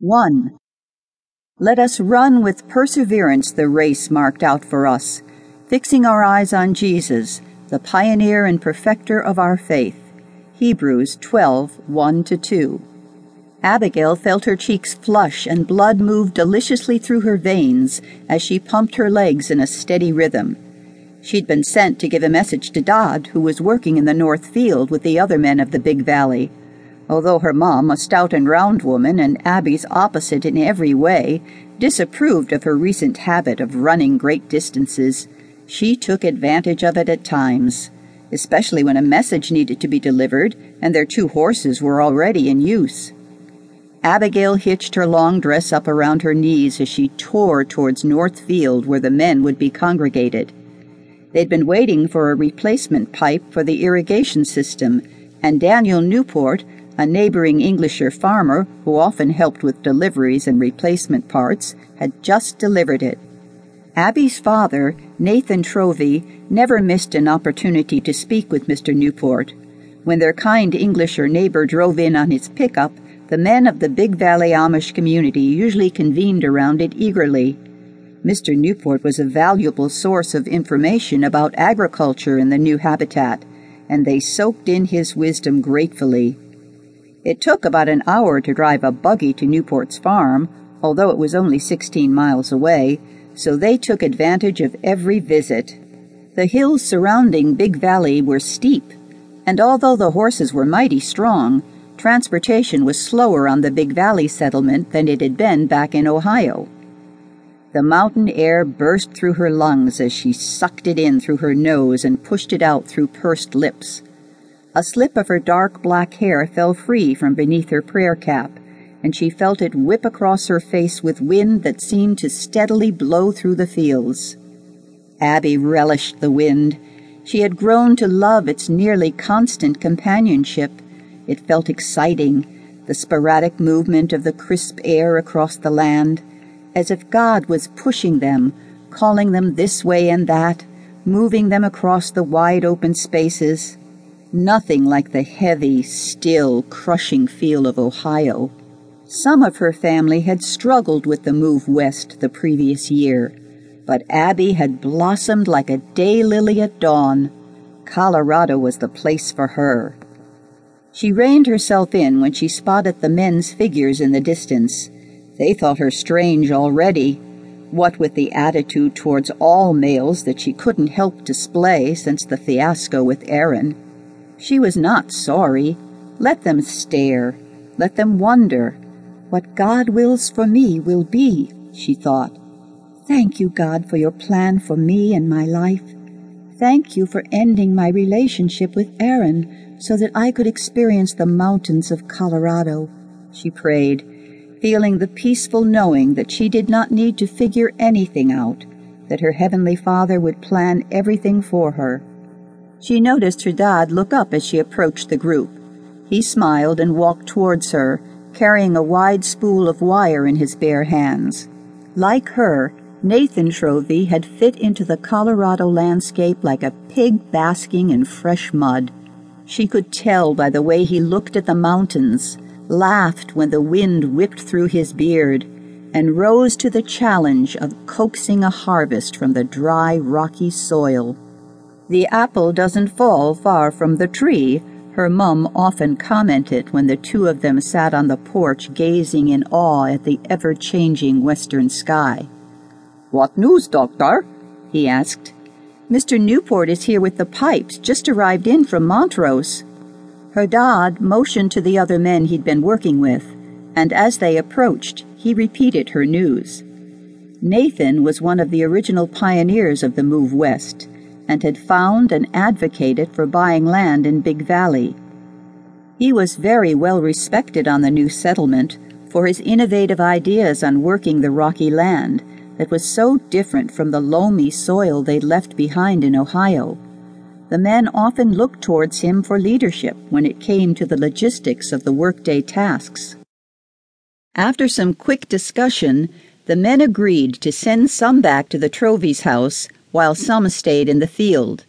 1. Let us run with perseverance the race marked out for us, fixing our eyes on Jesus, the pioneer and perfecter of our faith. Hebrews 12 1 2. Abigail felt her cheeks flush and blood move deliciously through her veins as she pumped her legs in a steady rhythm. She'd been sent to give a message to Dodd, who was working in the North Field with the other men of the Big Valley. Although her mom, a stout and round woman and Abby's opposite in every way, disapproved of her recent habit of running great distances, she took advantage of it at times, especially when a message needed to be delivered and their two horses were already in use. Abigail hitched her long dress up around her knees as she tore towards North Field where the men would be congregated. They'd been waiting for a replacement pipe for the irrigation system, and Daniel Newport, a neighboring Englisher farmer who often helped with deliveries and replacement parts, had just delivered it. Abby's father, Nathan Trovey, never missed an opportunity to speak with Mr. Newport. When their kind Englisher neighbor drove in on his pickup, the men of the Big Valley Amish community usually convened around it eagerly. Mr. Newport was a valuable source of information about agriculture in the new habitat, and they soaked in his wisdom gratefully. It took about an hour to drive a buggy to Newport's farm, although it was only 16 miles away, so they took advantage of every visit. The hills surrounding Big Valley were steep, and although the horses were mighty strong, transportation was slower on the Big Valley settlement than it had been back in Ohio. The mountain air burst through her lungs as she sucked it in through her nose and pushed it out through pursed lips. A slip of her dark black hair fell free from beneath her prayer cap, and she felt it whip across her face with wind that seemed to steadily blow through the fields. Abby relished the wind. She had grown to love its nearly constant companionship. It felt exciting, the sporadic movement of the crisp air across the land, as if God was pushing them, calling them this way and that, moving them across the wide open spaces nothing like the heavy, still, crushing feel of Ohio. Some of her family had struggled with the move west the previous year, but Abby had blossomed like a daylily at dawn. Colorado was the place for her. She reined herself in when she spotted the men's figures in the distance. They thought her strange already, what with the attitude towards all males that she couldn't help display since the fiasco with Aaron. She was not sorry. Let them stare. Let them wonder. What God wills for me will be, she thought. Thank you, God, for your plan for me and my life. Thank you for ending my relationship with Aaron so that I could experience the mountains of Colorado, she prayed, feeling the peaceful knowing that she did not need to figure anything out, that her Heavenly Father would plan everything for her. She noticed her dad look up as she approached the group. He smiled and walked towards her, carrying a wide spool of wire in his bare hands. Like her, Nathan Trovey had fit into the Colorado landscape like a pig basking in fresh mud. She could tell by the way he looked at the mountains, laughed when the wind whipped through his beard, and rose to the challenge of coaxing a harvest from the dry, rocky soil. The apple doesn't fall far from the tree, her mum often commented when the two of them sat on the porch gazing in awe at the ever changing western sky. What news, Doctor? he asked. Mr. Newport is here with the pipes, just arrived in from Montrose. Her dad motioned to the other men he'd been working with, and as they approached, he repeated her news. Nathan was one of the original pioneers of the move west and had found and advocated for buying land in Big Valley. He was very well respected on the new settlement for his innovative ideas on working the rocky land that was so different from the loamy soil they'd left behind in Ohio. The men often looked towards him for leadership when it came to the logistics of the workday tasks. After some quick discussion, the men agreed to send some back to the Troveys' house while some stayed in the field.